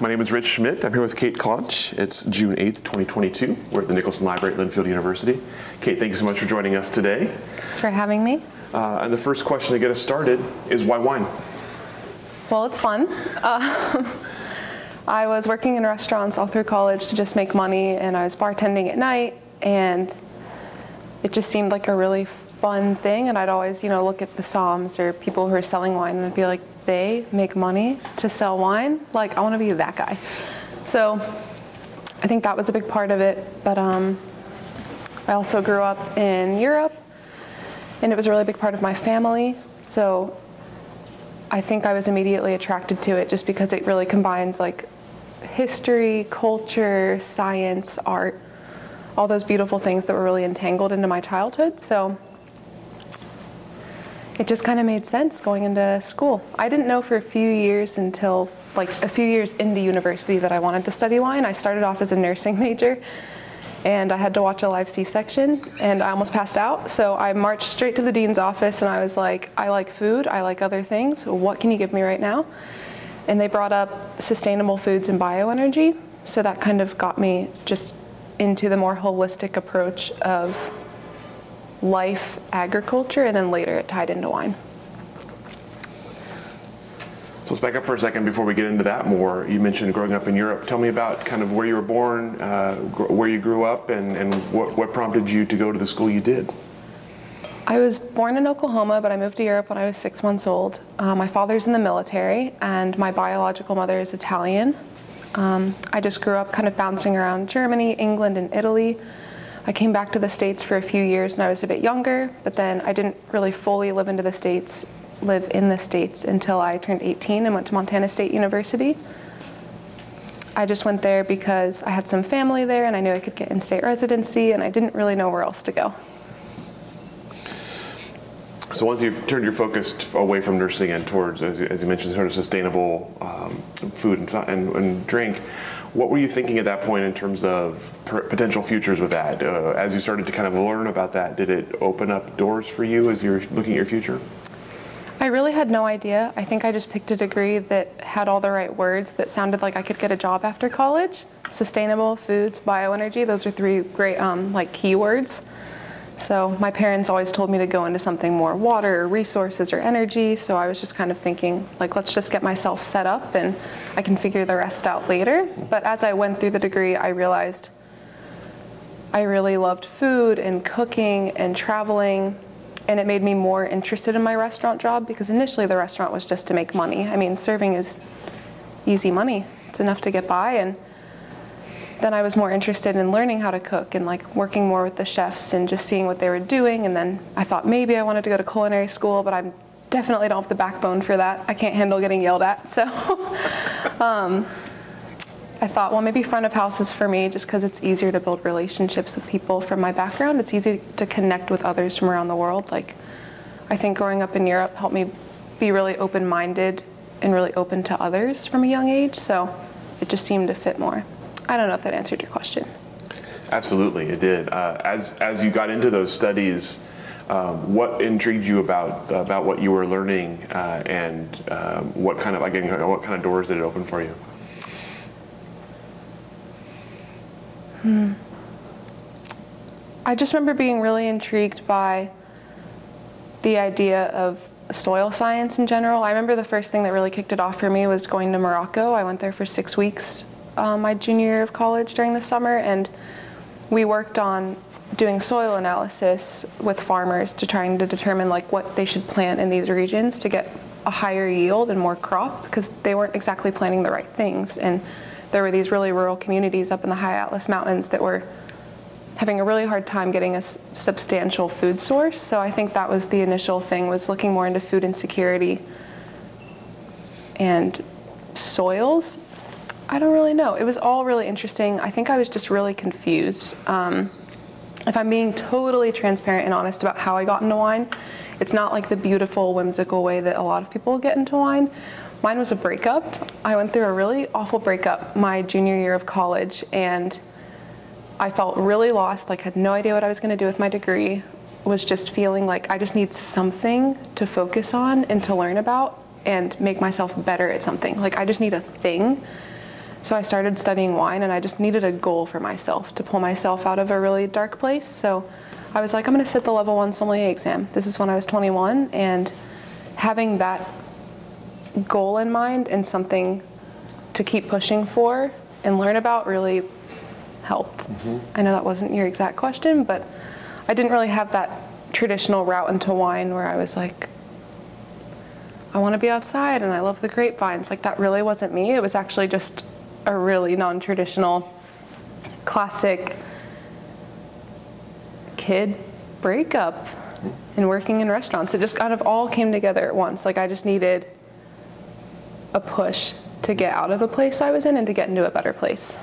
My name is Rich Schmidt. I'm here with Kate Claunch. It's June 8th, 2022. We're at the Nicholson Library at Linfield University. Kate, thank you so much for joining us today. Thanks for having me. Uh, and the first question to get us started is why wine? Well, it's fun. Uh, I was working in restaurants all through college to just make money, and I was bartending at night, and it just seemed like a really fun thing. And I'd always, you know, look at the somms or people who are selling wine, and I'd be like, they make money to sell wine. Like, I want to be that guy. So I think that was a big part of it. But um, I also grew up in Europe, and it was a really big part of my family. So I think I was immediately attracted to it just because it really combines like history, culture, science, art, all those beautiful things that were really entangled into my childhood. So it just kind of made sense going into school. I didn't know for a few years until like a few years into university that I wanted to study wine. I started off as a nursing major and I had to watch a live C-section and I almost passed out. So I marched straight to the dean's office and I was like, I like food, I like other things. What can you give me right now? And they brought up sustainable foods and bioenergy. So that kind of got me just into the more holistic approach of life agriculture, and then later it tied into wine. So let's back up for a second before we get into that more. You mentioned growing up in Europe. Tell me about kind of where you were born, uh, gr- where you grew up, and, and what, what prompted you to go to the school you did. I was born in Oklahoma, but I moved to Europe when I was six months old. Uh, my father's in the military, and my biological mother is Italian. Um, I just grew up kind of bouncing around Germany, England, and Italy. I came back to the States for a few years when I was a bit younger, but then I didn't really fully live into the States, live in the States until I turned 18 and went to Montana State University. I just went there because I had some family there and I knew I could get in state residency and I didn't really know where else to go. So once you've turned your focus away from nursing and towards, as you, mentioned, sort of sustainable um, food and, and, and, drink, what were you thinking at that point in terms of potential futures with that? Uh, as you started to kind of learn about that, did it open up doors for you as you're looking at your future? I really had no idea. I think I just picked a degree that had all the right words that sounded like I could get a job after college. Sustainable foods, bioenergy, those are three great um, like keywords. So my parents always told me to go into something more water or resources or energy. So I was just kind of thinking, like, let's just get myself set up and I can figure the rest out later. But as I went through the degree, I realized I really loved food and cooking and traveling. And it made me more interested in my restaurant job because initially the restaurant was just to make money. I mean, serving is easy money, it's enough to get by. And then I was more interested in learning how to cook and like working more with the chefs and just seeing what they were doing. And then I thought maybe I wanted to go to culinary school, but I'm definitely don't have the backbone for that. I can't handle getting yelled at. So um, I thought, well, maybe front of house is for me just because it's easier to build relationships with people from my background. It's easy to connect with others from around the world. Like, I think growing up in Europe helped me be really open minded and really open to others from a young age. So it just seemed to fit more. I don't know if that answered your question. Absolutely, it did. Uh, as as you got into those studies, um, what intrigued you about about what you were learning, uh, and um, what kind of again what kind of doors did it open for you? Hmm. I just remember being really intrigued by the idea of soil science in general. I remember the first thing that really kicked it off for me was going to Morocco. I went there for six weeks uh, my junior year of college during the summer, and we worked on doing soil analysis with farmers to trying to determine like what they should plant in these regions to get a higher yield and more crop because they weren't exactly planting the right things. And there were these really rural communities up in the high atlas mountains that were having a really hard time getting a substantial food source. So i think that was the initial thing was looking more into food insecurity and soils I don't really know. It was all really interesting. I think I was just really confused. Um, if I'm being totally transparent and honest about how I got into wine, it's not like the beautiful, whimsical way that a lot of people get into wine. Mine was a breakup. I went through a really awful breakup my junior year of college, and I felt really lost, like had no idea what I was going to do with my degree. Was just feeling like I just need something to focus on and to learn about and make myself better at something. Like I just need a thing. So I started studying wine and I just needed a goal for myself to pull myself out of a really dark place. So I was like, I'm going to sit the level one sommelier exam. This is when I was 21, and having that goal in mind and something to keep pushing for and learn about really helped. Mm-hmm. I know that wasn't your exact question, but I didn't really have that traditional route into wine where I was like, I want to be outside and I love the grapevines. Like, that really wasn't me. It was actually just a really non traditional, classic kid breakup and working in restaurants. It just kind of all came together at once. Like I just needed a push to get out of a place I was in and to get into a better place.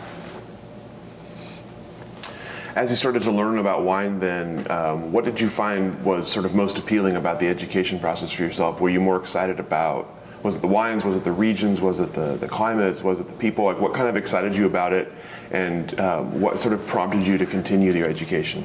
As you started to learn about wine, then, um, what did you find was sort of most appealing about the education process for yourself? Were you more excited about? Was it the wines? Was it the regions? Was it the, the climates? Was it the people? Like, what kind of excited you about it? And um, what sort of prompted you to continue your education?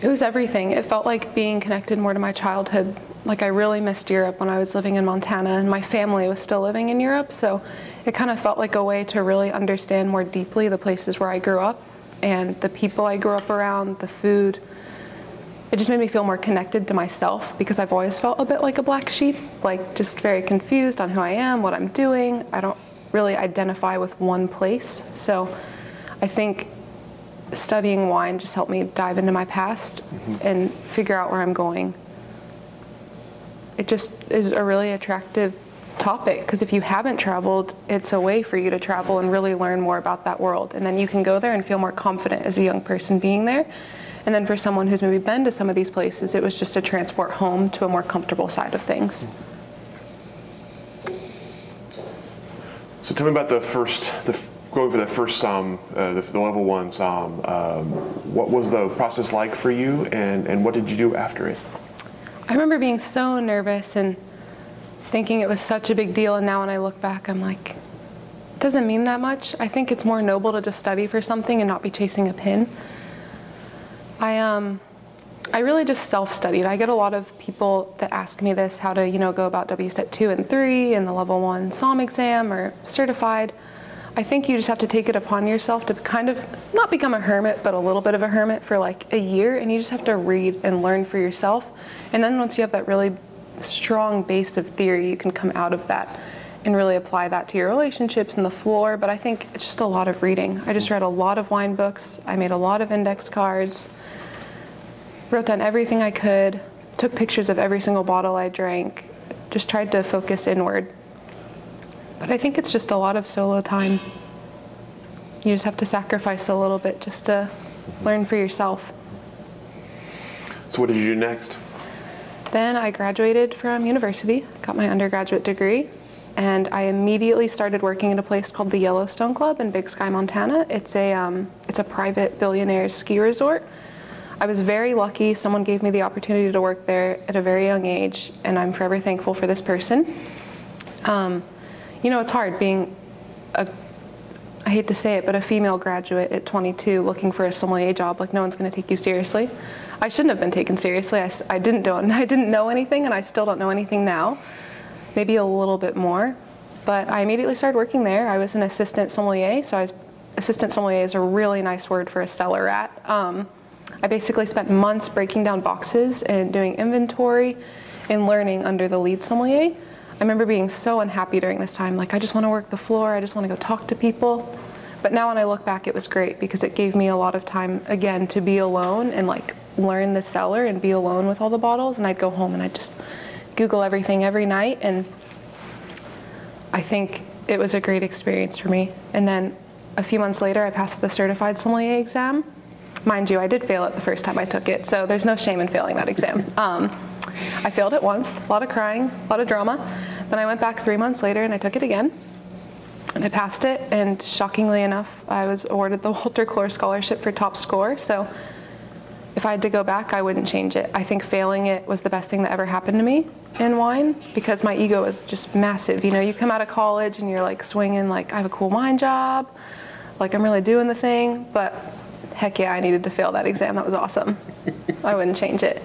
It was everything. It felt like being connected more to my childhood. Like I really missed Europe when I was living in Montana, and my family was still living in Europe. So it kind of felt like a way to really understand more deeply the places where I grew up and the people I grew up around, the food. It just made me feel more connected to myself because I've always felt a bit like a black sheep, like just very confused on who I am, what I'm doing. I don't really identify with one place. So I think studying wine just helped me dive into my past mm-hmm. and figure out where I'm going. It just is a really attractive topic because if you haven't traveled, it's a way for you to travel and really learn more about that world. And then you can go there and feel more confident as a young person being there. And then for someone who's maybe been to some of these places, it was just a transport home to a more comfortable side of things. So tell me about the first, the go over the first somm, uh, the, the, level one somm. Um, what was the process like for you, and, and what did you do after it? I remember being so nervous and thinking it was such a big deal, and now when I look back, I'm like, it doesn't mean that much. I think it's more noble to just study for something and not be chasing a pin. I um, I really just self-studied. I get a lot of people that ask me this, how to you know go about WSET two and three and the level one somm exam or certified. I think you just have to take it upon yourself to kind of not become a hermit, but a little bit of a hermit for like a year, and you just have to read and learn for yourself. And then once you have that really strong base of theory, you can come out of that and really apply that to your relationships and the floor. But I think it's just a lot of reading. I just read a lot of wine books, I made a lot of index cards, wrote down everything I could, took pictures of every single bottle I drank, just tried to focus inward. But I think it's just a lot of solo time. You just have to sacrifice a little bit just to learn for yourself. So, what did you do next? Then I graduated from university, got my undergraduate degree, and I immediately started working at a place called the Yellowstone Club in Big Sky, Montana. It's a um, it's a private billionaire ski resort. I was very lucky. Someone gave me the opportunity to work there at a very young age, and I'm forever thankful for this person. Um, you know, it's hard being a, I hate to say it, but a female graduate at 22 looking for a sommelier job. Like, no one's going to take you seriously. I shouldn't have been taken seriously. I, I, didn't do, I didn't know anything, and I still don't know anything now. Maybe a little bit more. But I immediately started working there. I was an assistant sommelier, so I was assistant sommelier is a really nice word for a cellar rat. Um, I basically spent months breaking down boxes and doing inventory and learning under the lead sommelier. I remember being so unhappy during this time. Like, I just want to work the floor, I just want to go talk to people. But now when I look back, it was great because it gave me a lot of time, again, to be alone and like learn the cellar and be alone with all the bottles. And I'd go home and I'd just Google everything every night. And I think it was a great experience for me. And then a few months later, I passed the certified sommelier exam. Mind you, I did fail it the first time I took it, so there's no shame in failing that exam. Um, I failed it once, a lot of crying, a lot of drama. Then I went back three months later and I took it again. And I passed it, and shockingly enough, I was awarded the Walter Clore Scholarship for top score. So if I had to go back, I wouldn't change it. I think failing it was the best thing that ever happened to me in wine because my ego is just massive. You know, you come out of college and you're like swinging, like, I have a cool wine job, like, I'm really doing the thing. But heck yeah, I needed to fail that exam. That was awesome. I wouldn't change it.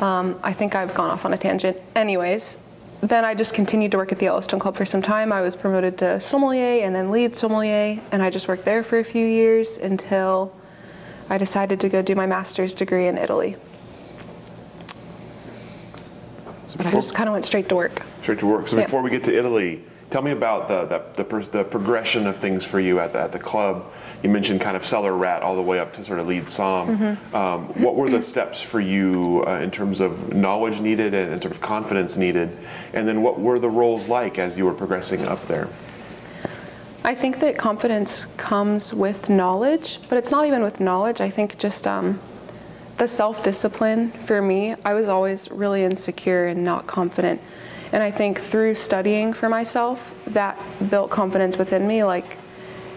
Um, I think I've gone off on a tangent. Anyways, then I just continued to work at the Yellowstone Club for some time. I was promoted to sommelier and then lead sommelier, and I just worked there for a few years until I decided to go do my master's degree in Italy. So But I just kind of went straight to work. Straight to work. So Yeah. before we get to Italy, tell me about the the, the, the progression of things for you at the, at the club. You mentioned kind of cellar rat all the way up to sort of lead som. Mm-hmm. Um, what were the steps for you uh, in terms of knowledge needed and, and sort of confidence needed? And then what were the roles like as you were progressing up there? I think that confidence comes with knowledge, but it's not even with knowledge. I think just um, the self discipline for me, I was always really insecure and not confident. And I think through studying for myself, that built confidence within me. Like,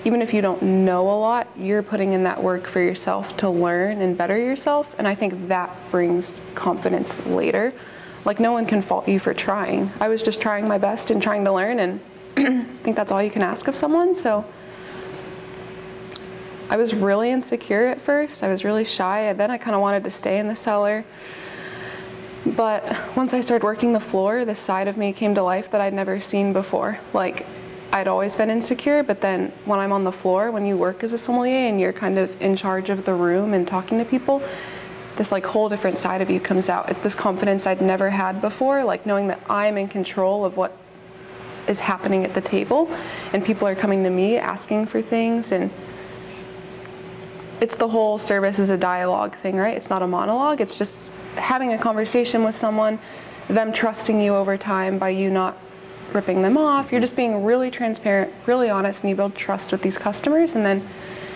even if you don't know a lot, you're putting in that work for yourself to learn and better yourself. And I think that brings confidence later. Like, no one can fault you for trying. I was just trying my best and trying to learn, and I think that's all you can ask of someone. So I was really insecure at first. I was really shy, and then I kind of wanted to stay in the cellar. But once I started working the floor, this side of me came to life that I'd never seen before. Like, I'd always been insecure, but then when I'm on the floor, when you work as a sommelier and you're kind of in charge of the room and talking to people, this like whole different side of you comes out. It's this confidence I'd never had before, like knowing that I'm in control of what is happening at the table and people are coming to me asking for things and it's the whole service is a dialogue thing, right? It's not a monologue. It's just having a conversation with someone, them trusting you over time by you not ripping them off. You're just being really transparent, really honest, and you build trust with these customers, and then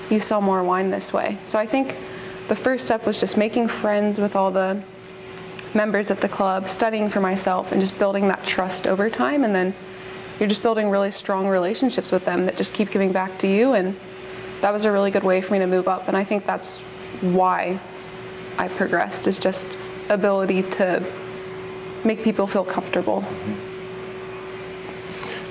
you sell more wine this way. So I think the first step was just making friends with all the members at the club, studying for myself, and just building that trust over time. And then you're just building really strong relationships with them that just keep giving back to you. And that was a really good way for me to move up. And I think that's why I progressed is just ability to make people feel comfortable. Mm-hmm.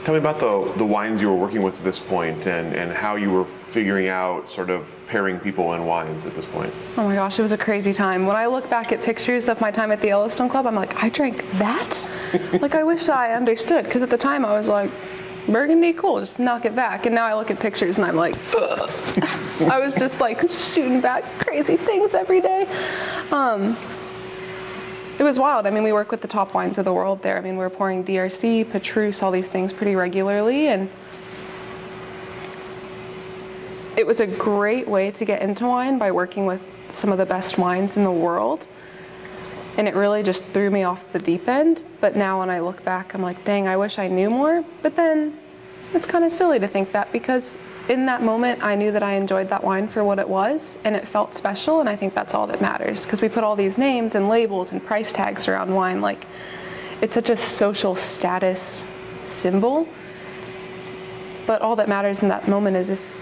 Tell me about the, the wines you were working with at this point and, and how you were figuring out sort of pairing people and wines at this point. Oh my gosh, it was a crazy time. When I look back at pictures of my time at the Yellowstone Club, I'm like, I drank that? like, I wish I understood. Because at the time, I was like, Burgundy, cool, just knock it back. And now I look at pictures and I'm like. I was just like shooting back crazy things every day. Um, it was wild. I mean, we work with the top wines of the world there. I mean, we're pouring DRC, Petrus, all these things pretty regularly. And it was a great way to get into wine by working with some of the best wines in the world. And it really just threw me off the deep end. But now when I look back, I'm like, dang, I wish I knew more. But then it's kind of silly to think that because in that moment, I knew that I enjoyed that wine for what it was and it felt special. And I think that's all that matters because we put all these names and labels and price tags around wine. Like, it's such a social status symbol. But all that matters in that moment is if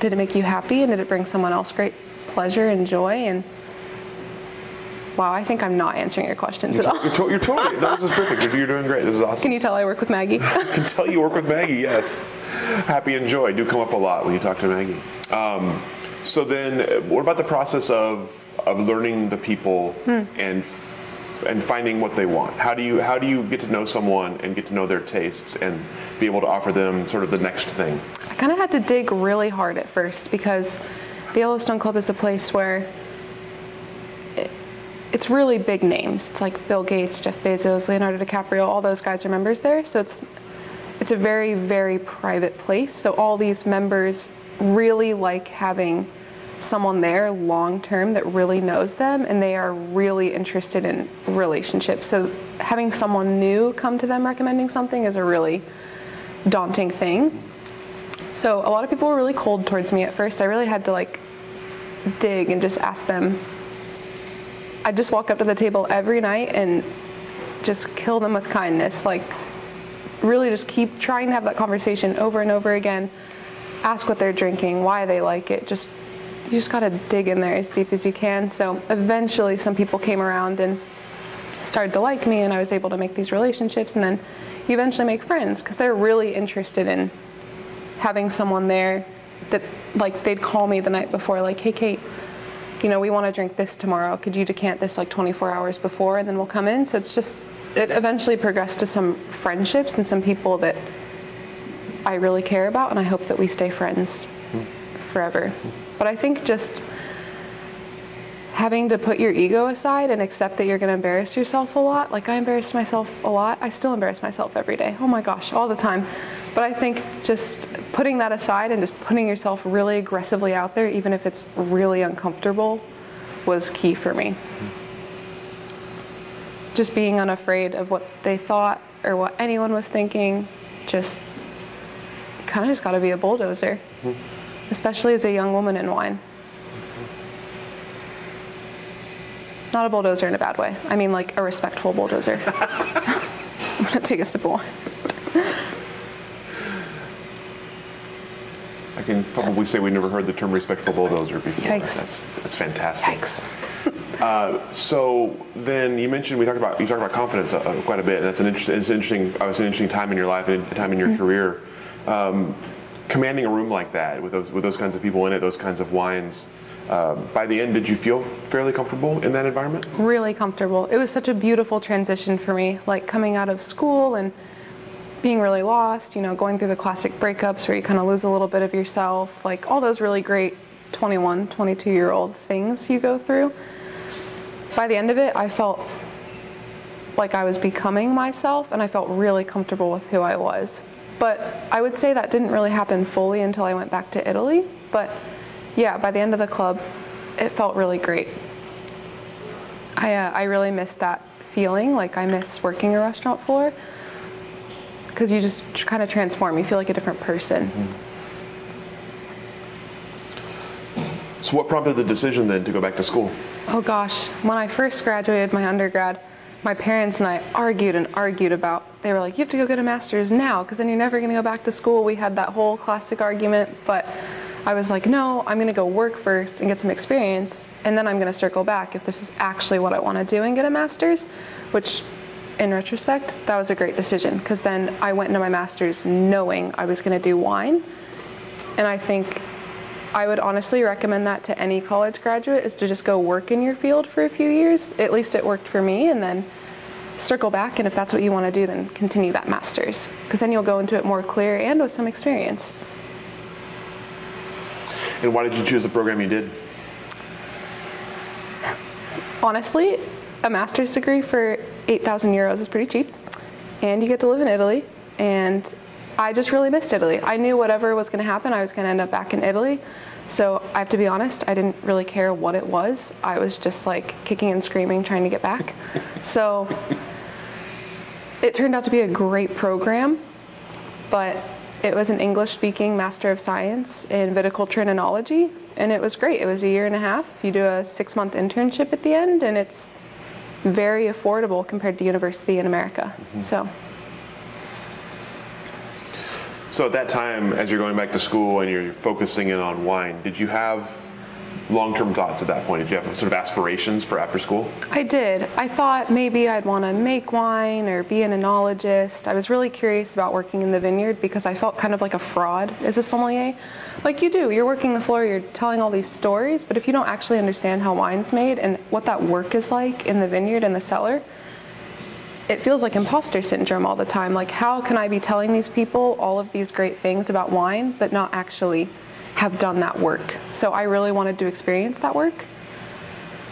did it make you happy and did it bring someone else great pleasure and joy and wow i think i'm not answering your questions at all You're, to- you're totally, no, this is perfect. You're doing great. This is awesome. can you tell i work with maggie I can tell you work with Maggie, yes. Happy and joy do come up a lot when you talk to Maggie. Um, so then, uh, what about the process of, of learning the people and f- and finding what they want? How do you how do you get to know someone and get to know their tastes and be able to offer them sort of the next thing? i kind of had to dig really hard at first because the yellowstone club is a place where it's really big names. It's like bill gates jeff bezos leonardo dicaprio all those guys are members there. So it's it's a very very private place. So all these members really like having someone there long term that really knows them and they are really interested in relationships. So having someone new come to them recommending something is a really daunting thing. So a lot of people were really cold towards me at first. I really had to like dig and just ask them i just walk up to the table every night and just kill them with kindness. Like really just keep trying to have that conversation over and over again. Ask what they're drinking why they like it. Just you just got to dig in there as deep as you can. So eventually, some people came around and started to like me, and I was able to make these relationships, and then you eventually make friends because they're really interested in having someone there that, like, they'd call me the night before, like, hey, Kate, you know, we want to drink this tomorrow. Could you decant this like 24 hours before, and then we'll come in? So it's just, it eventually progressed to some friendships and some people that I really care about, and I hope that we stay friends forever. But I think just having to put your ego aside and accept that you're going to embarrass yourself a lot. Like I embarrassed myself a lot. I still embarrass myself every day. Oh my gosh, all the time. But I think just putting that aside and just putting yourself really aggressively out there, even if it's really uncomfortable, was key for me. Just being unafraid of what they thought or what anyone was thinking, just kind of just got to be a bulldozer, especially as a young woman in wine. Not a bulldozer in a bad way. I mean, like a respectful bulldozer. I'm gonna take a sip of wine. I can probably say we never heard the term respectful bulldozer before. Yikes. That's, that's fantastic. Yikes. Uh, so then you mentioned we talked about you talked about confidence uh, quite a bit, and that's an interesting. It's an interesting. Uh, it's an interesting time in your life and a time in your career. Um, commanding a room like that with those with those kinds of people in it, those kinds of wines. Uh, by the end, did you feel fairly comfortable in that environment? Really comfortable. It was such a beautiful transition for me, like coming out of school and being really lost, you know, going through the classic breakups where you kind of lose a little bit of yourself, like all those really great 21, 22 year old things you go through. By the end of it, I felt like I was becoming myself and I felt really comfortable with who I was. But I would say that didn't really happen fully until I went back to Italy. But yeah, by the end of the club, it felt really great. I, uh, I really miss that feeling, like I miss working a restaurant floor because you just kind of transform. You feel like a different person. Mm-hmm. So, what prompted the decision then to go back to school? Oh gosh, when I first graduated my undergrad, my parents and I argued and argued about. They were like, "You have to go get a master's now, because then you're never going to go back to school." We had that whole classic argument, but I was like, "No, I'm going to go work first and get some experience, and then I'm going to circle back if this is actually what I want to do and get a master's," which in retrospect, that was a great decision because then I went into my master's knowing I was going to do wine. And I think I would honestly recommend that to any college graduate is to just go work in your field for a few years. At least it worked for me and then circle back and if that's what you want to do then continue that master's because then you'll go into it more clear and with some experience. And why did you choose the program you did? Honestly, a master's degree for 8,000 euros is pretty cheap, and you get to live in Italy. And I just really missed Italy. I knew whatever was going to happen, I was going to end up back in Italy. So I have to be honest, I didn't really care what it was. I was just like kicking and screaming trying to get back. so it turned out to be a great program, but it was an English speaking Master of Science in Viticulture and Enology, and it was great. It was a year and a half. You do a six month internship at the end, and it's very affordable compared to university in America. Mm-hmm. So. So at that time, as you're going back to school and you're focusing in on wine, did you have long-term thoughts at that point? Did you have sort of aspirations for after school? I did. I thought maybe I'd want to make wine or be an enologist. I was really curious about working in the vineyard because I felt kind of like a fraud as a sommelier. Like you do, you're working the floor, you're telling all these stories, but if you don't actually understand how wine's made and what that work is like in the vineyard and the cellar, it feels like imposter syndrome all the time. Like, how can I be telling these people all of these great things about wine, but not actually have done that work. So I really wanted to experience that work.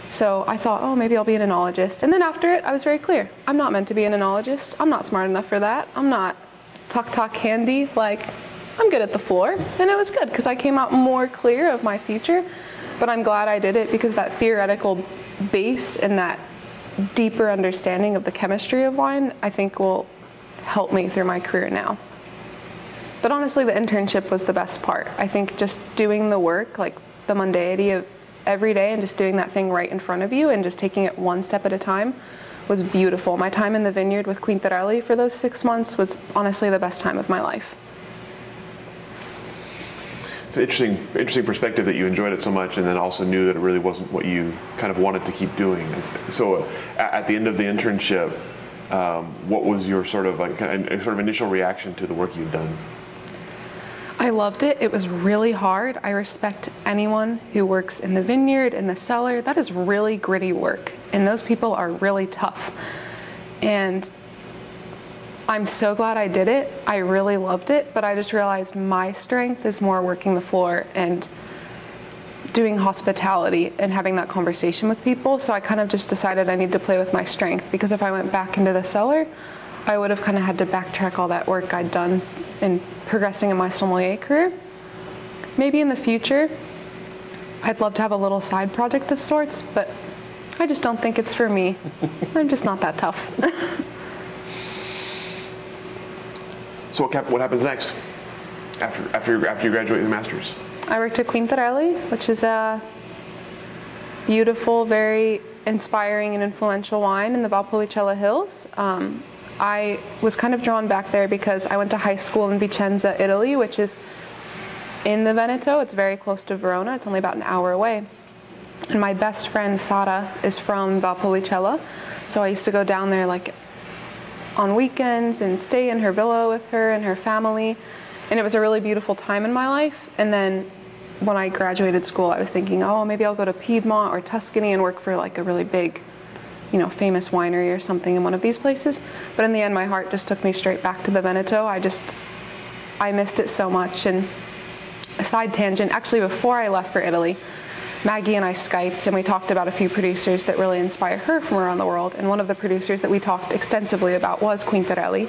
So I thought, oh, maybe I'll be an enologist. And then after it, I was very clear. I'm not meant to be an enologist. I'm not smart enough for that. I'm not talk talk handy. Like, I'm good at the floor. And it was good because I came out more clear of my future. But I'm glad I did it because that theoretical base and that deeper understanding of the chemistry of wine, I think will help me through my career now. But honestly, the internship was the best part. I think just doing the work, like the mundanity of every day and just doing that thing right in front of you and just taking it one step at a time was beautiful. My time in the vineyard with Queen Quintarelli for those six months was honestly the best time of my life. it's an interesting, interesting perspective that you enjoyed it so much, and then also knew that it really wasn't what you kind of wanted to keep doing. So, at the end of the internship, um, what was your sort of like sort of initial reaction to the work you've done? I loved it. It was really hard. I respect anyone who works in the vineyard, in the cellar. That is really gritty work, and those people are really tough. And I'm so glad I did it. I really loved it, but I just realized my strength is more working the floor and doing hospitality and having that conversation with people. So I kind of just decided I need to play with my strength because if I went back into the cellar, I would have kind of had to backtrack all that work I'd done in progressing in my sommelier career. Maybe in the future, I'd love to have a little side project of sorts, but I just don't think it's for me. I'm just not that tough. so what, what happens next after, after, after you graduate with your master's? I worked at Quintarelli, which is a beautiful, very inspiring and influential wine in the Valpolicella Hills. Um, I was kind of drawn back there because I went to high school in Vicenza, Italy, which is in the Veneto. It's very close to Verona. It's only about an hour away. And my best friend Sara is from Valpolicella, so I used to go down there like on weekends and stay in her villa with her and her family. And it was a really beautiful time in my life. And then when I graduated school, I was thinking, oh, maybe I'll go to Piedmont or Tuscany and work for like a really big, you know, famous winery or something in one of these places. But in the end, my heart just took me straight back to the Veneto. I just, I missed it so much. And a side tangent, actually, before I left for Italy, Maggie and I Skyped and we talked about a few producers that really inspire her from around the world. And one of the producers that we talked extensively about was Quintarelli.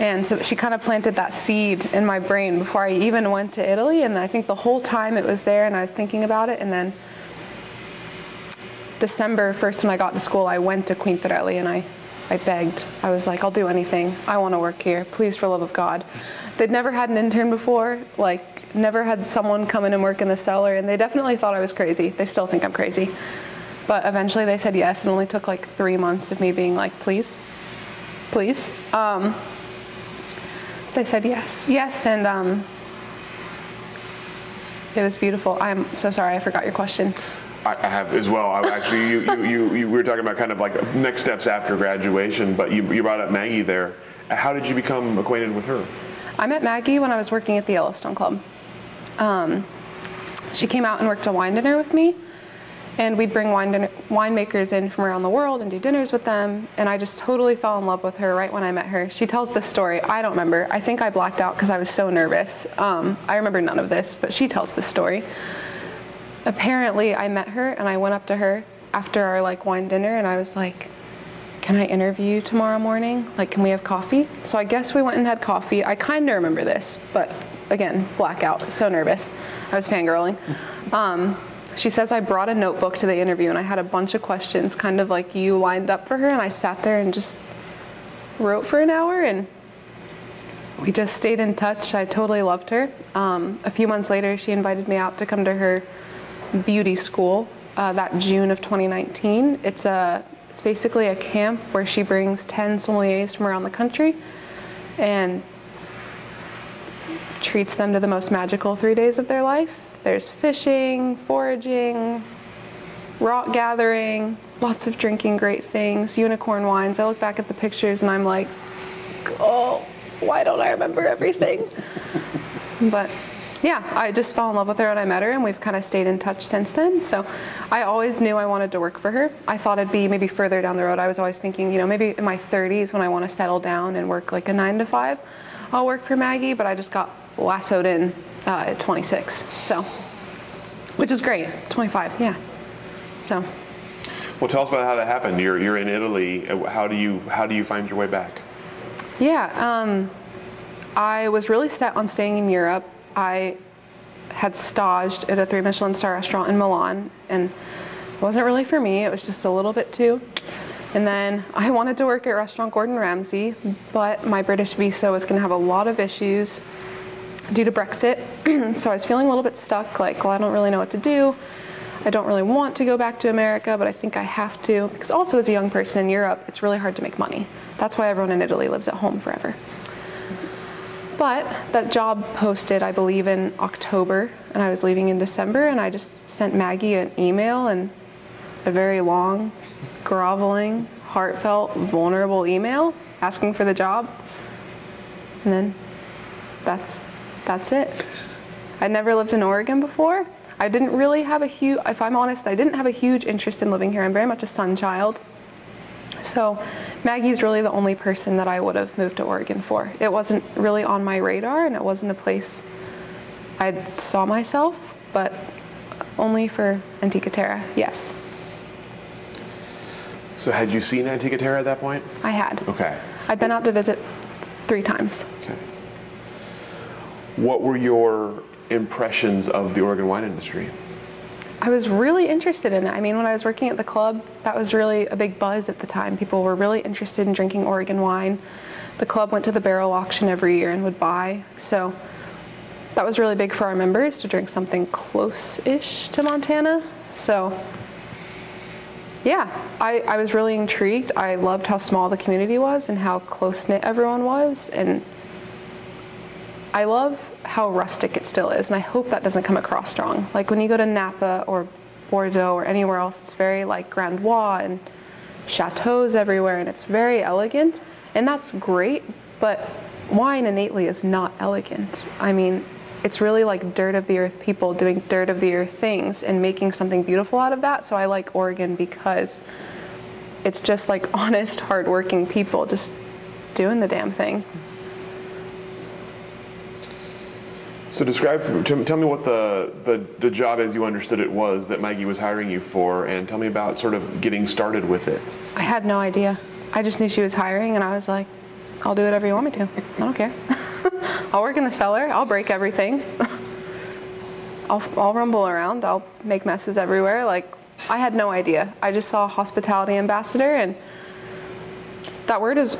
And so she kind of planted that seed in my brain before I even went to Italy. And I think the whole time it was there and I was thinking about it. And then December 1st, when I got to school, I went to Queen Quintarelli and I, I begged. I was like, I'll do anything. I want to work here. Please, for love of God. They'd never had an intern before, like, never had someone come in and work in the cellar. And they definitely thought I was crazy. They still think I'm crazy. But eventually they said yes. It only took like three months of me being like, please, please. Um, they said yes, yes, and um, it was beautiful. I'm so sorry, I forgot your question. I have as well. I actually, you, you, you, you, we were talking about kind of like next steps after graduation, but you, you brought up Maggie there. How did you become acquainted with her? I met Maggie when I was working at the Yellowstone Club. Um, she came out and worked a wine dinner with me, and we'd bring wine dinner, winemakers in from around the world and do dinners with them. And I just totally fell in love with her right when I met her. She tells this story. I don't remember. I think I blacked out because I was so nervous. Um, I remember none of this, but she tells this story. Apparently, I met her and I went up to her after our like wine dinner and I was like, "Can I interview you tomorrow morning? Like, can we have coffee?" So I guess we went and had coffee. I kind of remember this, but again, blackout. So nervous. I was fangirling. Um, she says I brought a notebook to the interview and I had a bunch of questions, kind of like you lined up for her, and I sat there and just wrote for an hour and we just stayed in touch. I totally loved her. Um, a few months later, she invited me out to come to her beauty school uh, that June of 2019. It's a it's basically a camp where she brings 10 sommeliers from around the country and treats them to the most magical three days of their life. There's fishing, foraging, rock gathering, lots of drinking great things, unicorn wines. I look back at the pictures and I'm like, oh, why don't I remember everything? but yeah, I just fell in love with her when I met her, and we've kind of stayed in touch since then. So I always knew I wanted to work for her. I thought it'd be maybe further down the road. I was always thinking, you know, maybe in my 30s when I want to settle down and work like a nine to five, I'll work for Maggie, but I just got lassoed in uh, at 26. So, which is great. 25, yeah. So. Well, tell us about how that happened. You're you're in Italy. How do you how do you find your way back? Yeah, um, I was really set on staying in Europe. I had staged at a three Michelin star restaurant in Milan, and it wasn't really for me. It was just a little bit too. And then I wanted to work at Restaurant Gordon Ramsay, but my British visa was going to have a lot of issues due to Brexit. so I was feeling a little bit stuck, like, well, I don't really know what to do. I don't really want to go back to America, but I think I have to. Because also, as a young person in Europe, it's really hard to make money. That's why everyone in Italy lives at home forever. But that job posted, I believe, in October, and I was leaving in December, and I just sent Maggie an email and a very long, groveling, heartfelt, vulnerable email asking for the job. And then that's that's it. I'd never lived in Oregon before. I didn't really have a huge, if I'm honest, I didn't have a huge interest in living here. I'm very much a sun child. So Maggie's really the only person that I would have moved to Oregon for. It wasn't really on my radar and it wasn't a place I saw myself, but only for Antica Terra, yes. So had you seen Antica Terra at that point? I had. Okay. I'd been out to visit three times. Okay. What were your impressions of the Oregon wine industry? I was really interested in it. I mean, when I was working at the club, that was really a big buzz at the time. People were really interested in drinking Oregon wine. The club went to the barrel auction every year and would buy. So that was really big for our members to drink something close ish to Montana. So, yeah, I, I was really intrigued. I loved how small the community was and how close knit everyone was. And I love how rustic it still is, and I hope that doesn't come across strong. Like when you go to Napa or Bordeaux or anywhere else, it's very like Grand Grandois and chateaus everywhere, and it's very elegant, and that's great. But wine innately is not elegant. I mean, it's really like dirt of the earth people doing dirt of the earth things and making something beautiful out of that. So I like Oregon because it's just like honest, hardworking people just doing the damn thing. So describe, tell me what the, the, the job as you understood it was that Maggie was hiring you for, and tell me about sort of getting started with it. I had no idea. I just knew she was hiring, and I was like, I'll do whatever you want me to. I don't care. I'll work in the cellar. I'll break everything. I'll, I'll rumble around. I'll make messes everywhere. Like, I had no idea. I just saw hospitality ambassador, and that word is,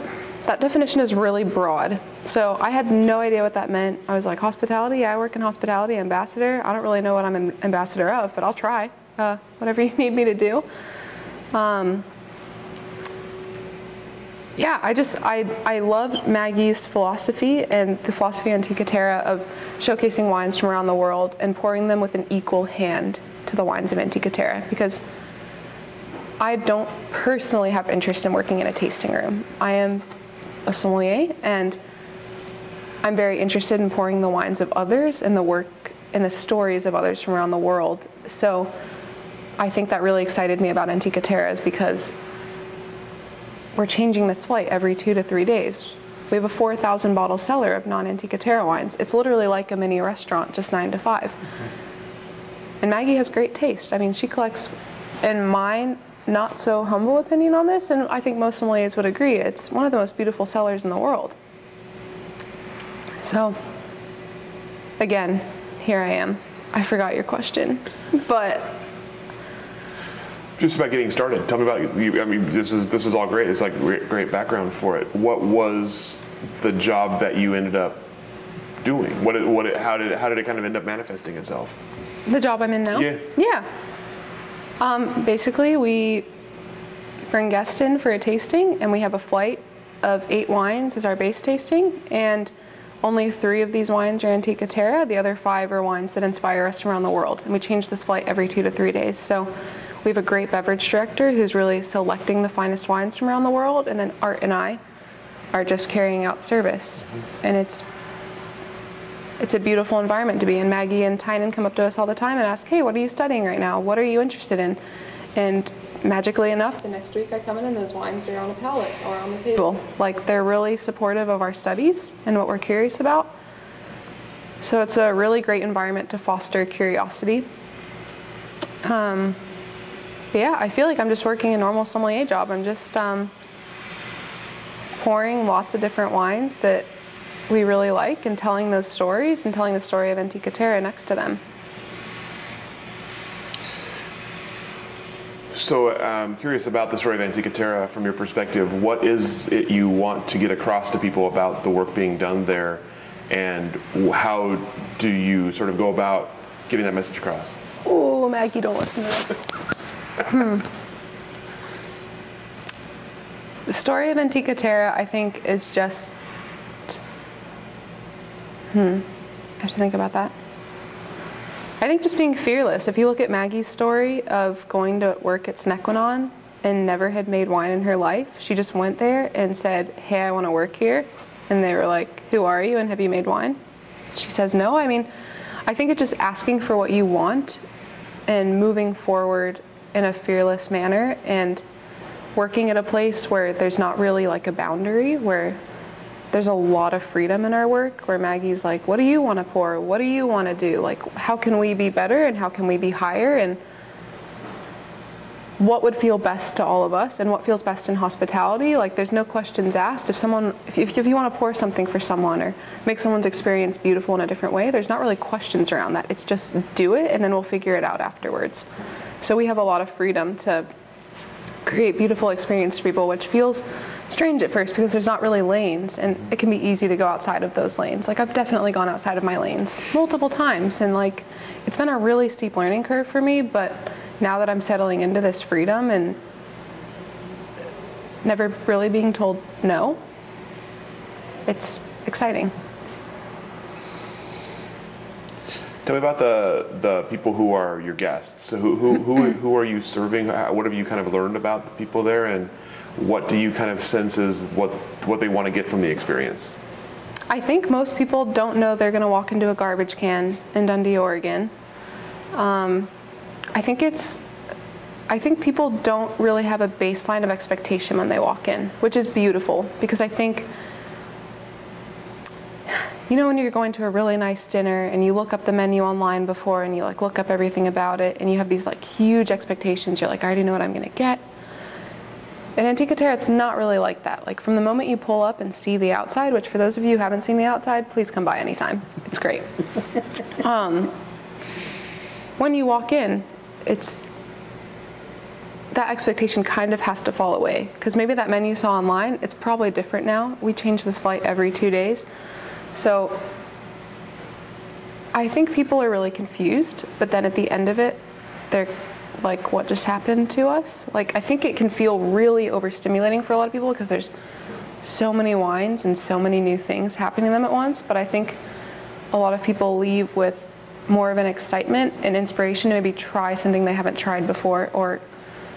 that definition is really broad. So I had no idea what that meant. I was like, hospitality? Yeah, I work in hospitality, ambassador. I don't really know what I'm an ambassador of, but I'll try. Uh, whatever you need me to do. Um, yeah, I just I I love Maggie's philosophy and the philosophy on Antica Terra of showcasing wines from around the world and pouring them with an equal hand to the wines of Antica Terra because I don't personally have interest in working in a tasting room. I am a sommelier and I'm very interested in pouring the wines of others and the work and the stories of others from around the world. So I think that really excited me about Antica Terra is because we're changing this flight every two to three days. We have a 4,000 bottle cellar of non-Antica Terra wines. It's literally like a mini restaurant, just nine to 5 mm-hmm. And Maggie has great taste. I mean, she collects, in mine, not so humble opinion on this, and I think most sommeliers would agree, it's one of the most beautiful cellars in the world. So, again, here I am. I forgot your question, but just about getting started. Tell me about you. I mean, this is this is all great. It's like great, great background for it. What was the job that you ended up doing? What it, what it, how did it, how did it kind of end up manifesting itself? The job I'm in now. Yeah. Yeah. Um, basically, we bring guests in for a tasting, and we have a flight of eight wines as our base tasting, and only three of these wines are Antica Terra. The other five are wines that inspire us around the world. And we change this flight every two to three days. So we have a great beverage director who's really selecting the finest wines from around the world. And then Art and I are just carrying out service. And it's it's a beautiful environment to be in. Maggie and Tynan come up to us all the time and ask, hey, what are you studying right now? What are you interested in? And magically enough, the next week I come in and those wines are on a pallet or on the table. Like they're really supportive of our studies and what we're curious about. So it's a really great environment to foster curiosity. Um, yeah, I feel like I'm just working a normal sommelier job. I'm just um, pouring lots of different wines that we really like and telling those stories and telling the story of Antica Terra next to them. So I'm um, curious about the story of Antica Terra from your perspective. What is it you want to get across to people about the work being done there, and how do you sort of go about getting that message across? Oh, Maggie, don't listen to this. hmm. The story of Antica Terra, I think, is just Hmm. I have to think about that. I think just being fearless. If you look at Maggie's story of going to work at Sine Qua Non and never had made wine in her life, she just went there and said, Hey, I want to work here. And they were like, Who are you and have you made wine? She says, No. I mean, I think it's just asking for what you want and moving forward in a fearless manner and working at a place where there's not really like a boundary, where there's a lot of freedom in our work, where Maggie's like, What do you want to pour? What do you want to do? Like, how can we be better and how can we be higher? And what would feel best to all of us and what feels best in hospitality like there's no questions asked if someone if, if, if you want to pour something for someone or make someone's experience beautiful in a different way there's not really questions around that it's just do it and then we'll figure it out afterwards so we have a lot of freedom to create beautiful experience for people which feels strange at first because there's not really lanes and mm-hmm. it can be easy to go outside of those lanes like i've definitely gone outside of my lanes multiple times and like it's been a really steep learning curve for me but now that I'm settling into this freedom and never really being told no, it's exciting. Tell me about the the people who are your guests. So who who who, who are you serving? What have you kind of learned about the people there, and what do you kind of sense is what what they want to get from the experience? I think most people don't know they're going to walk into a garbage can in Dundee, Oregon. Um, I think it's I think people don't really have a baseline of expectation when they walk in, which is beautiful because I think you know when you're going to a really nice dinner and you look up the menu online before and you like look up everything about it and you have these like huge expectations you're like I already know what I'm going to get. In Antica Terra it's not really like that. Like from the moment you pull up and see the outside which for those of you who haven't seen the outside please come by anytime. It's great. Um, when you walk in it's that expectation kind of has to fall away. Because maybe that menu you saw online it's probably different now. We change this flight every two days so i think people are really confused but then at the end of it they're like what just happened to us like i think it can feel really overstimulating for a lot of people because there's so many wines and so many new things happening to them at once but i think a lot of people leave with more of an excitement and inspiration to maybe try something they haven't tried before or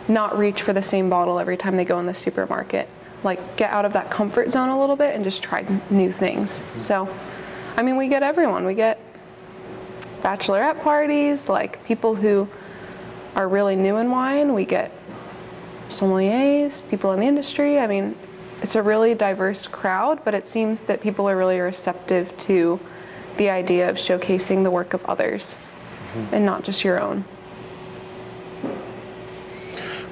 not reach for the same bottle every time they go in the supermarket. Like get out of that comfort zone a little bit and just try new things. So, I mean, we get everyone. We get bachelorette parties, like people who are really new in wine. We get sommeliers, people in the industry. I mean, it's a really diverse crowd, but it seems that people are really receptive to the idea of showcasing the work of others mm-hmm. and not just your own.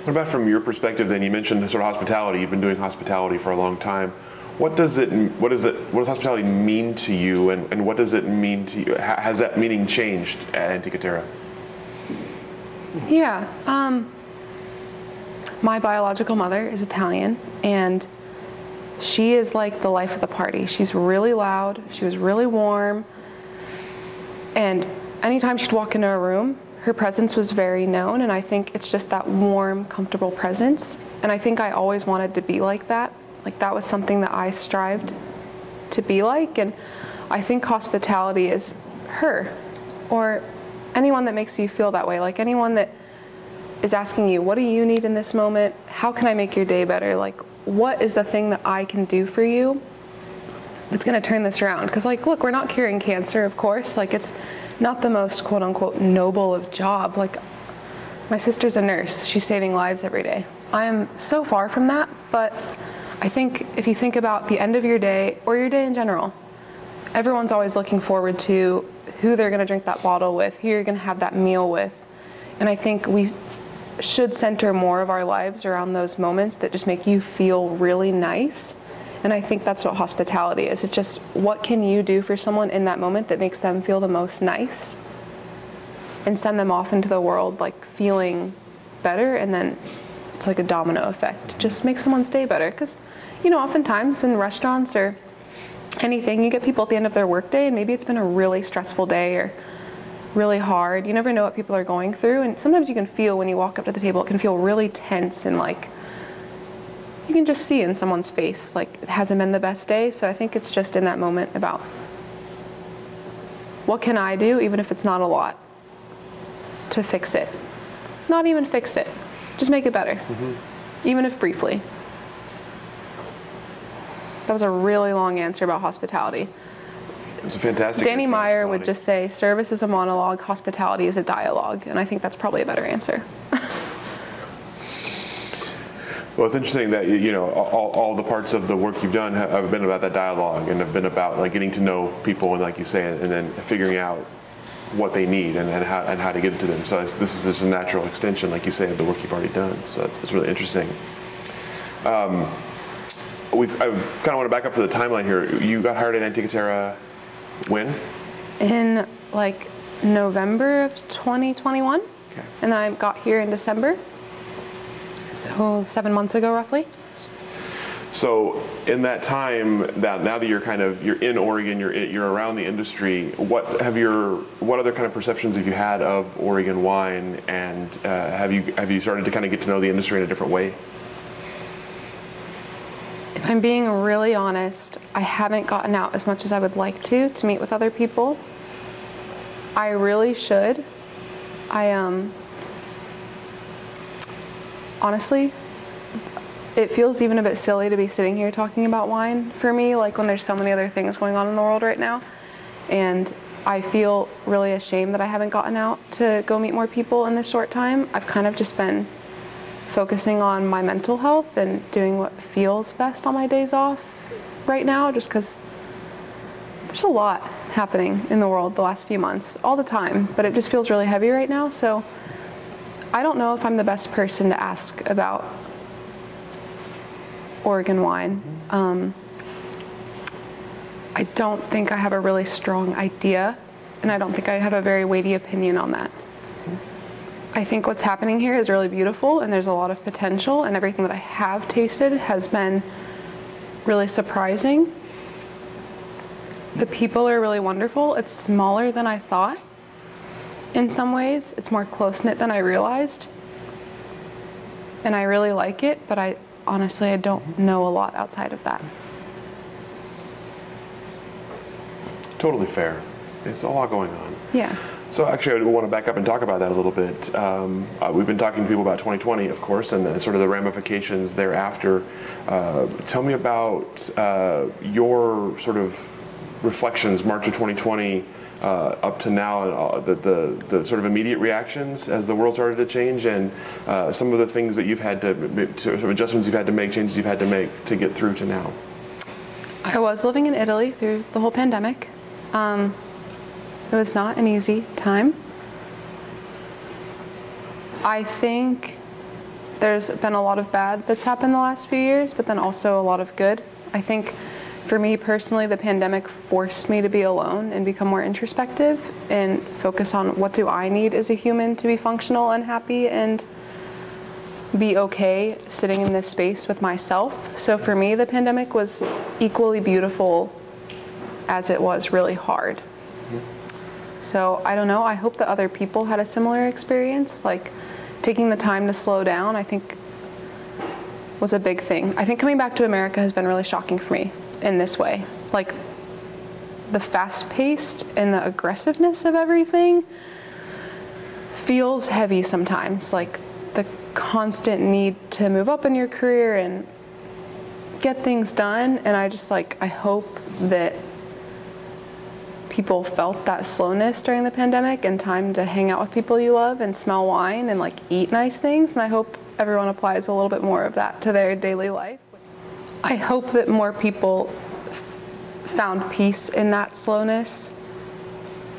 What about from your perspective? Then you mentioned sort of hospitality. You've been doing hospitality for a long time. What does it? What does it? What does hospitality mean to you? And, and what does it mean to you? Has that meaning changed at Antica Terra? Yeah. Um, my biological mother is Italian, and she is like the life of the party. She's really loud. She was really warm. And anytime she'd walk into a room, her presence was very known, and I think it's just that warm, comfortable presence. And I think I always wanted to be like that. Like that was something that I strived to be like. And I think hospitality is her or anyone that makes you feel that way. Like anyone that is asking you, what do you need in this moment? How can I make your day better? Like, what is the thing that I can do for you that's going to turn this around? Because, like, look, we're not curing cancer, of course. Like, it's not the most quote unquote noble of job. Like my sister's a nurse, she's saving lives every day. I am so far from that, but I think if you think about the end of your day or your day in general, everyone's always looking forward to who they're going to drink that bottle with, who you're going to have that meal with. And I think we should center more of our lives around those moments that just make you feel really nice and I think that's what hospitality is. It's just what can you do for someone in that moment that makes them feel the most nice and send them off into the world like feeling better and then it's like a domino effect. Just make someone's day better cuz you know, oftentimes in restaurants or anything, you get people at the end of their workday and maybe it's been a really stressful day or really hard. You never know what people are going through and sometimes you can feel when you walk up to the table it can feel really tense and like you can just see in someone's face like it hasn't been the best day. So I think it's just in that moment about what can I do, even if it's not a lot, to fix it? Not even fix it, just make it better, mm-hmm. even if briefly. That was a really long answer about hospitality. It's a fantastic. Danny Meyer would just say, "Service is a monologue, hospitality is a dialogue," and I think that's probably a better answer. Well, it's interesting that you know all, all the parts of the work you've done have been about that dialogue and have been about like getting to know people and like you say, and then figuring out what they need and, and how and how to get it to them. So this is just a natural extension, like you say, of the work you've already done. So it's, it's really interesting. Um, we've I kind of want to back up to the timeline here. You got hired at Antica Terra when? In like November of 2021, okay. and then I got here in December. So seven months ago, roughly. So in that time, that now that you're kind of you're in Oregon, you're you're around the industry. What have your what other kind of perceptions have you had of Oregon wine, and uh, have you have you started to kind of get to know the industry in a different way? If I'm being really honest, I haven't gotten out as much as I would like to to meet with other people. I really should. I um honestly, it feels even a bit silly to be sitting here talking about wine for me, like when there's so many other things going on in the world right now. And I feel really ashamed that I haven't gotten out to go meet more people in this short time. I've kind of just been focusing on my mental health and doing what feels best on my days off right now, just because there's a lot happening in the world the last few months, all the time, but it just feels really heavy right now. So I don't know if I'm the best person to ask about Oregon wine. Um, I don't think I have a really strong idea, and I don't think I have a very weighty opinion on that. I think what's happening here is really beautiful, and there's a lot of potential, and everything that I have tasted has been really surprising. The people are really wonderful. It's smaller than I thought in some ways. It's more close knit than I realized. And I really like it, but I honestly I don't know a lot outside of that. Totally fair. It's a lot going on. Yeah. So actually, I want to back up and talk about that a little bit. Um, uh, we've been talking to people about 2020, of course, and the, sort of the ramifications thereafter. Uh, tell me about uh, your sort of reflections, March of 2020, uh, up to now, uh, the, the, the, sort of immediate reactions as the world started to change, and uh, some of the things that you've had to, to, sort of adjustments you've had to make, changes you've had to make to get through to now. I was living in Italy through the whole pandemic. Um, it was not an easy time. I think there's been a lot of bad that's happened the last few years, but then also a lot of good. I think for me personally, the pandemic forced me to be alone and become more introspective and focus on what do I need as a human to be functional and happy and be okay sitting in this space with myself. So for me, the pandemic was equally beautiful as it was really hard. So I don't know, I hope that other people had a similar experience. Like taking the time to slow down, I think was a big thing. I think coming back to America has been really shocking for me in this way. Like the fast paced and the aggressiveness of everything feels heavy sometimes. Like the constant need to move up in your career and get things done. And I just like, I hope that people felt that slowness during the pandemic and time to hang out with people you love and smell wine and like eat nice things. And I hope everyone applies a little bit more of that to their daily life. I hope that more people found peace in that slowness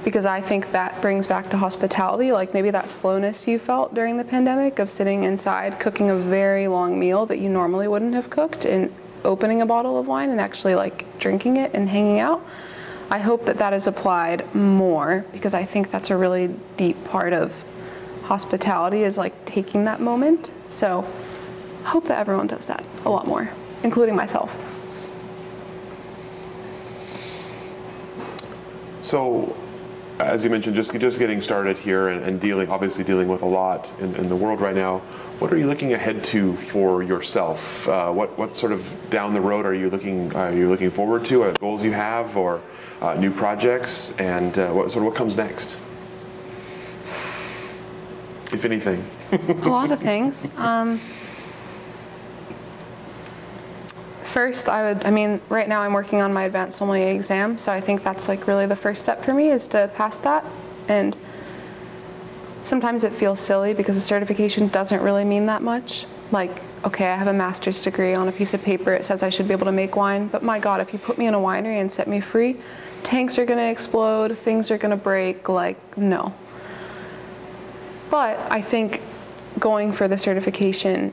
because I think that brings back to hospitality. Like maybe that slowness you felt during the pandemic of sitting inside cooking a very long meal that you normally wouldn't have cooked and opening a bottle of wine and actually like drinking it and hanging out. I hope that that is applied more because I think that's a really deep part of hospitality is like taking that moment. So hope that everyone does that a lot more including myself. So, as you mentioned, just just getting started here and, and dealing, obviously dealing with a lot in, in, the world right now. What are you looking ahead to for yourself? Uh, what what sort of down the road are you looking are you looking forward to? Uh, goals you have or uh, new projects? And uh, what sort of what comes next? If anything. a lot of things. Um, first, I would, I mean, right now I'm working on my advanced sommelier exam, so I think that's like really the first step for me is to pass that. And sometimes it feels silly because a certification doesn't really mean that much. Like, okay, I have a master's degree on a piece of paper, it says I should be able to make wine, but my God, if you put me in a winery and set me free, tanks are gonna explode, things are gonna break, like, no. But I think going for the certification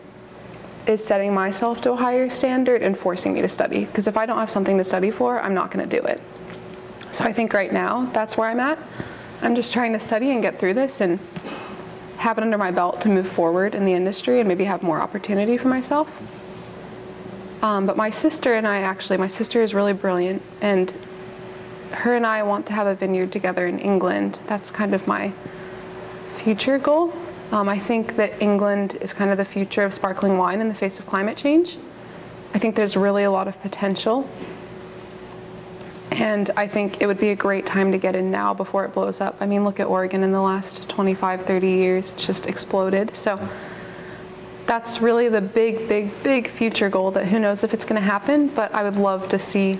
is setting myself to a higher standard and forcing me to study. Because if I don't have something to study for, I'm not going to do it. So I think right now that's where I'm at. I'm just trying to study and get through this and have it under my belt to move forward in the industry and maybe have more opportunity for myself. Um, but my sister and I actually, my sister is really brilliant, and her and I want to have a vineyard together in England. That's kind of my future goal. Um, I think that England is kind of the future of sparkling wine in the face of climate change. I think there's really a lot of potential. And I think it would be a great time to get in now before it blows up. I mean, look at Oregon in the last 25, 30 years, it's just exploded. So that's really the big, big, big future goal that who knows if it's going to happen, but I would love to see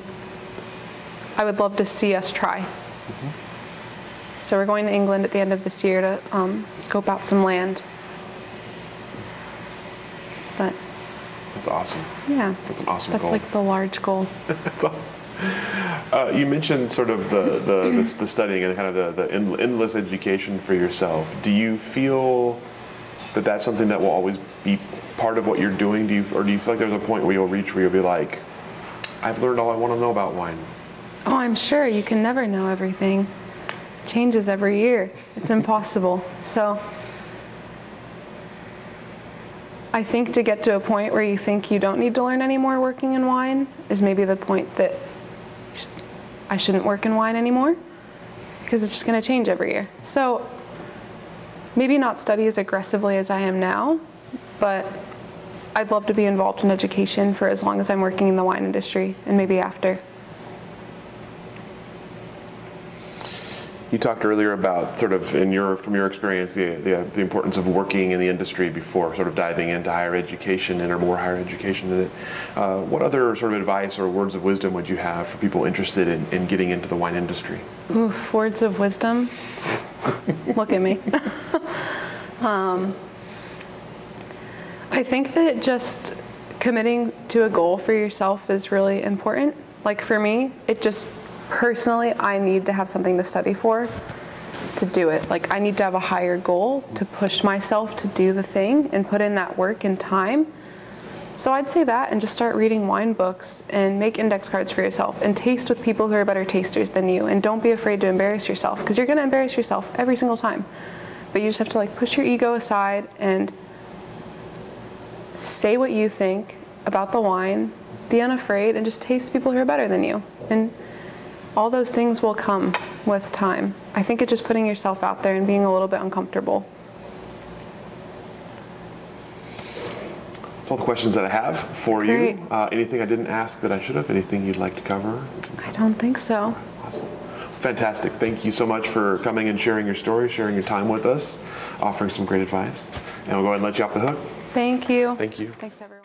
I would love to see us try. Mm-hmm. So we're going to England at the end of this year to um, scope out some land. But that's awesome. Yeah, that's an awesome. That's goal. like the large goal. that's all. Uh, you mentioned sort of the the, the, the studying and kind of the, the endless education for yourself. Do you feel that that's something that will always be part of what you're doing? Do you, or do you feel like there's a point where you'll reach where you'll be like, I've learned all I want to know about wine? Oh, I'm sure you can never know everything changes every year. It's impossible. So I think to get to a point where you think you don't need to learn anymore working in wine is maybe the point that I shouldn't work in wine anymore because it's just going to change every year. So maybe not study as aggressively as I am now, but I'd love to be involved in education for as long as I'm working in the wine industry and maybe after. You talked earlier about sort of in your from your experience the, the, the importance of working in the industry before sort of diving into higher education and or more higher education in it. Uh, what other sort of advice or words of wisdom would you have for people interested in, in getting into the wine industry? Oof, words of wisdom. Look at me. um, I think that just committing to a goal for yourself is really important. Like for me, it just personally, I need to have something to study for to do it. Like, I need to have a higher goal to push myself to do the thing and put in that work and time. So I'd say that and just start reading wine books and make index cards for yourself and taste with people who are better tasters than you. And don't be afraid to embarrass yourself because you're going to embarrass yourself every single time. But you just have to like push your ego aside and say what you think about the wine, be unafraid, and just taste people who are better than you. And all those things will come with time. I think it's just putting yourself out there and being a little bit uncomfortable. That's all the questions that I have for Great. you. Uh, anything I didn't ask that I should have? Anything you'd like to cover? I don't think so. Awesome. Fantastic. Thank you so much for coming and sharing your story, sharing your time with us, offering some great advice. And we'll go ahead and let you off the hook. Thank you. Thank you. Thanks, everyone.